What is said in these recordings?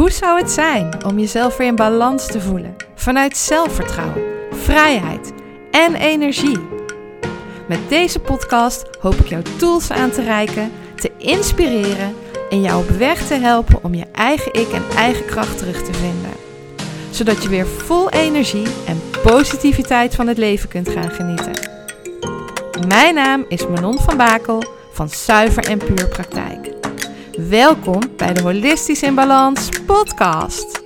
Hoe zou het zijn om jezelf weer in balans te voelen? Vanuit zelfvertrouwen, vrijheid en energie. Met deze podcast hoop ik jou tools aan te reiken, te inspireren en jou op weg te helpen om je eigen ik en eigen kracht terug te vinden. Zodat je weer vol energie en positiviteit van het leven kunt gaan genieten. Mijn naam is Manon van Bakel van Zuiver en Puur Praktijk. Welkom bij de Holistisch in Balans podcast.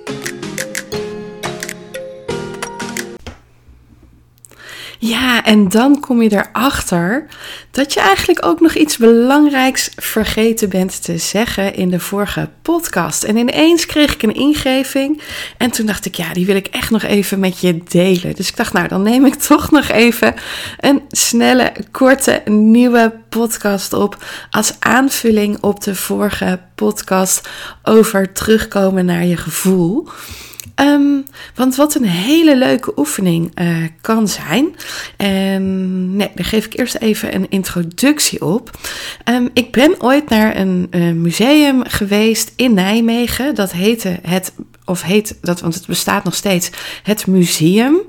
Ja, en dan kom je erachter dat je eigenlijk ook nog iets belangrijks vergeten bent te zeggen in de vorige podcast. En ineens kreeg ik een ingeving en toen dacht ik, ja, die wil ik echt nog even met je delen. Dus ik dacht, nou, dan neem ik toch nog even een snelle, korte, nieuwe podcast op als aanvulling op de vorige podcast over terugkomen naar je gevoel. Um, want wat een hele leuke oefening uh, kan zijn. En nee, daar geef ik eerst even een introductie op. Um, ik ben ooit naar een uh, museum geweest in Nijmegen. Dat heette het, of heet dat, want het bestaat nog steeds, het museum.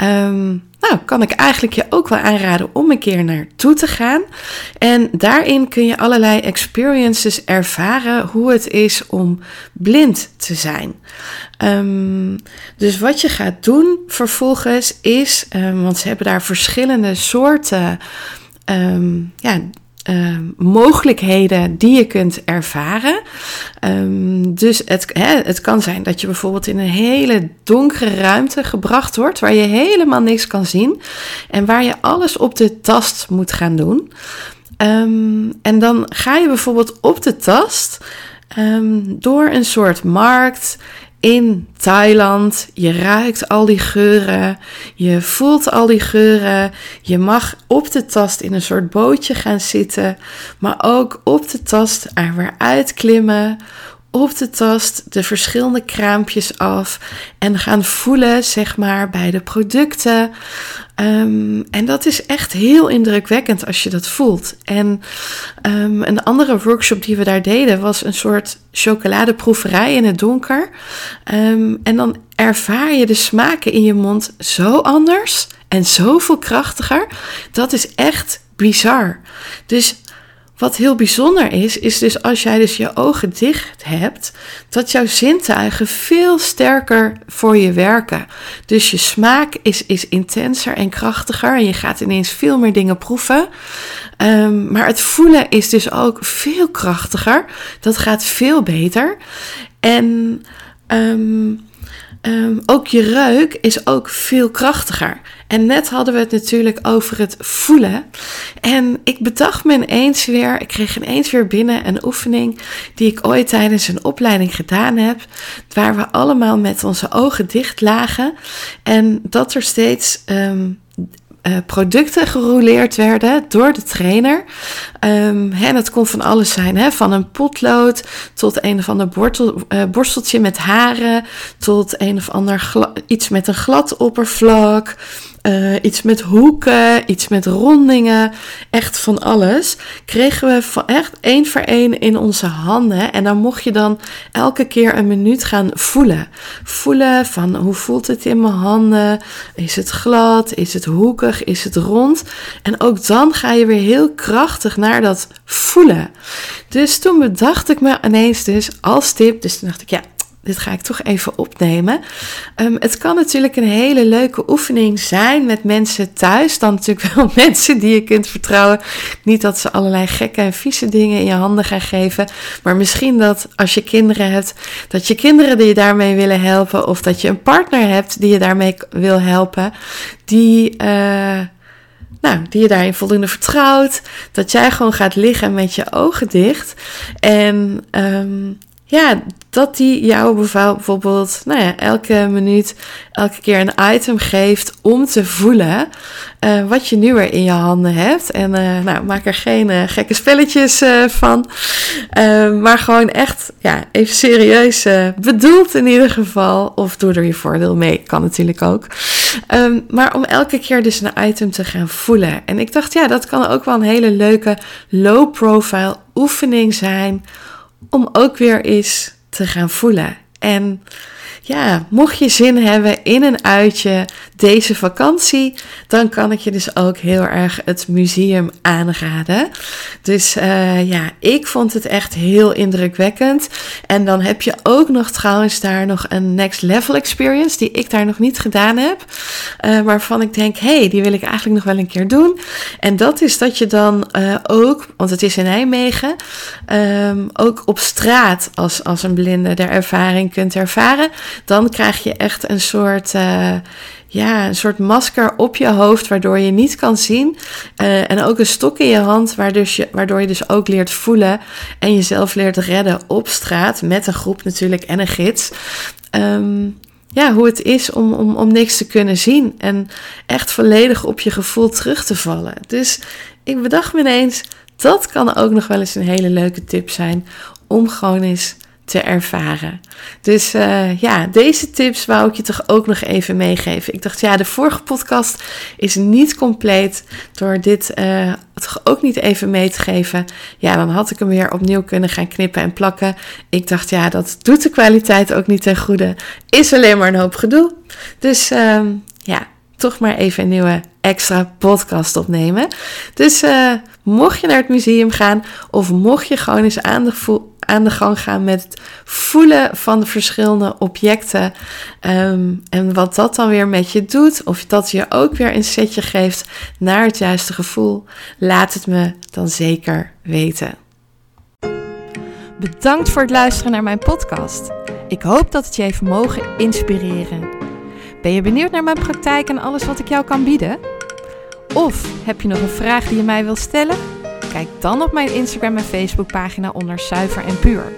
Um, nou, kan ik eigenlijk je ook wel aanraden om een keer naartoe te gaan. En daarin kun je allerlei experiences ervaren hoe het is om blind te zijn. Um, dus wat je gaat doen vervolgens is, um, want ze hebben daar verschillende soorten um, ja, mogelijkheden die je kunt ervaren. Dus het, hè, het kan zijn dat je bijvoorbeeld in een hele donkere ruimte gebracht wordt, waar je helemaal niks kan zien en waar je alles op de tast moet gaan doen. En dan ga je bijvoorbeeld op de tast door een soort markt in Thailand. Je ruikt al die geuren, je voelt al die geuren. Je mag op de tast in een soort bootje gaan zitten, maar ook op de tast er weer uitklimmen op de tast de verschillende kraampjes af en gaan voelen, zeg maar, bij de producten. Um, en dat is echt heel indrukwekkend als je dat voelt. En um, een andere workshop die we daar deden was een soort chocoladeproeverij in het donker. Um, en dan ervaar je de smaken in je mond zo anders en zoveel krachtiger. Dat is echt bizar. Dus wat heel bijzonder is, is dus als jij dus je ogen dicht hebt, dat jouw zintuigen veel sterker voor je werken. Dus je smaak is, is intenser en krachtiger en je gaat ineens veel meer dingen proeven. Um, maar het voelen is dus ook veel krachtiger. Dat gaat veel beter. En um, Um, ook je reuk is ook veel krachtiger. En net hadden we het natuurlijk over het voelen. En ik bedacht me ineens weer, ik kreeg ineens weer binnen een oefening die ik ooit tijdens een opleiding gedaan heb. Waar we allemaal met onze ogen dicht lagen. En dat er steeds um, uh, producten gerouleerd werden door de trainer. Um, en dat kon van alles zijn, hè? van een potlood tot een of ander uh, borsteltje met haren, tot een of ander iets met een glad oppervlak. Uh, iets met hoeken, iets met rondingen, echt van alles. Kregen we van echt één voor één in onze handen. En dan mocht je dan elke keer een minuut gaan voelen. Voelen van hoe voelt het in mijn handen? Is het glad? Is het hoekig? Is het rond? En ook dan ga je weer heel krachtig naar dat voelen. Dus toen bedacht ik me ineens dus als tip. Dus toen dacht ik ja dit ga ik toch even opnemen. Um, het kan natuurlijk een hele leuke oefening zijn met mensen thuis. Dan natuurlijk wel mensen die je kunt vertrouwen. Niet dat ze allerlei gekke en vieze dingen in je handen gaan geven. Maar misschien dat als je kinderen hebt, dat je kinderen die je daarmee willen helpen. Of dat je een partner hebt die je daarmee wil helpen. Die. Uh, nou, die je daarin voldoende vertrouwt. Dat jij gewoon gaat liggen met je ogen dicht. En um, ja, dat die jou bijvoorbeeld nou ja, elke minuut, elke keer een item geeft om te voelen uh, wat je nu weer in je handen hebt. En uh, nou, maak er geen uh, gekke spelletjes van, maar gewoon echt ja, even serieus bedoeld in ieder geval. Of doe er je voordeel mee, kan natuurlijk ook. Um, maar om elke keer dus een item te gaan voelen. En ik dacht, ja, dat kan ook wel een hele leuke low-profile oefening zijn om ook weer eens te gaan voelen. En ja, mocht je zin hebben in een uitje deze vakantie, dan kan ik je dus ook heel erg het museum aanraden. Dus uh, ja, ik vond het echt heel indrukwekkend. En dan heb je ook nog trouwens daar nog een next level experience die ik daar nog niet gedaan heb. Uh, waarvan ik denk, hé, hey, die wil ik eigenlijk nog wel een keer doen. En dat is dat je dan uh, ook, want het is in Nijmegen, um, ook op straat als, als een blinde de ervaring kunt ervaren dan krijg je echt een soort, uh, ja, een soort masker op je hoofd, waardoor je niet kan zien. Uh, en ook een stok in je hand, waardoor je, waardoor je dus ook leert voelen en jezelf leert redden op straat. Met een groep natuurlijk en een gids. Um, ja, hoe het is om, om, om niks te kunnen zien en echt volledig op je gevoel terug te vallen. Dus ik bedacht me ineens, dat kan ook nog wel eens een hele leuke tip zijn om gewoon eens te ervaren. Dus uh, ja, deze tips wou ik je toch ook nog even meegeven. Ik dacht, ja, de vorige podcast is niet compleet door dit uh, toch ook niet even mee te geven. Ja, dan had ik hem weer opnieuw kunnen gaan knippen en plakken. Ik dacht, ja, dat doet de kwaliteit ook niet ten goede. Is alleen maar een hoop gedoe. Dus uh, ja, toch maar even een nieuwe extra podcast opnemen. Dus uh, mocht je naar het museum gaan of mocht je gewoon eens aan de, aan de gang gaan met het voelen van de verschillende objecten um, en wat dat dan weer met je doet, of dat je ook weer een setje geeft naar het juiste gevoel, laat het me dan zeker weten. Bedankt voor het luisteren naar mijn podcast. Ik hoop dat het je heeft mogen inspireren. Ben je benieuwd naar mijn praktijk en alles wat ik jou kan bieden? Of heb je nog een vraag die je mij wilt stellen? Kijk dan op mijn Instagram en Facebook pagina onder Zuiver en Puur.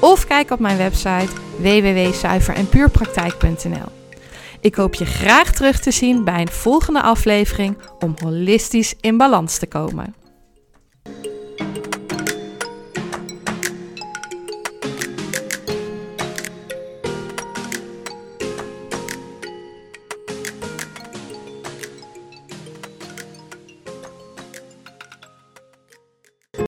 Of kijk op mijn website www.zuiverenpuurpraktijk.nl. Ik hoop je graag terug te zien bij een volgende aflevering om holistisch in balans te komen.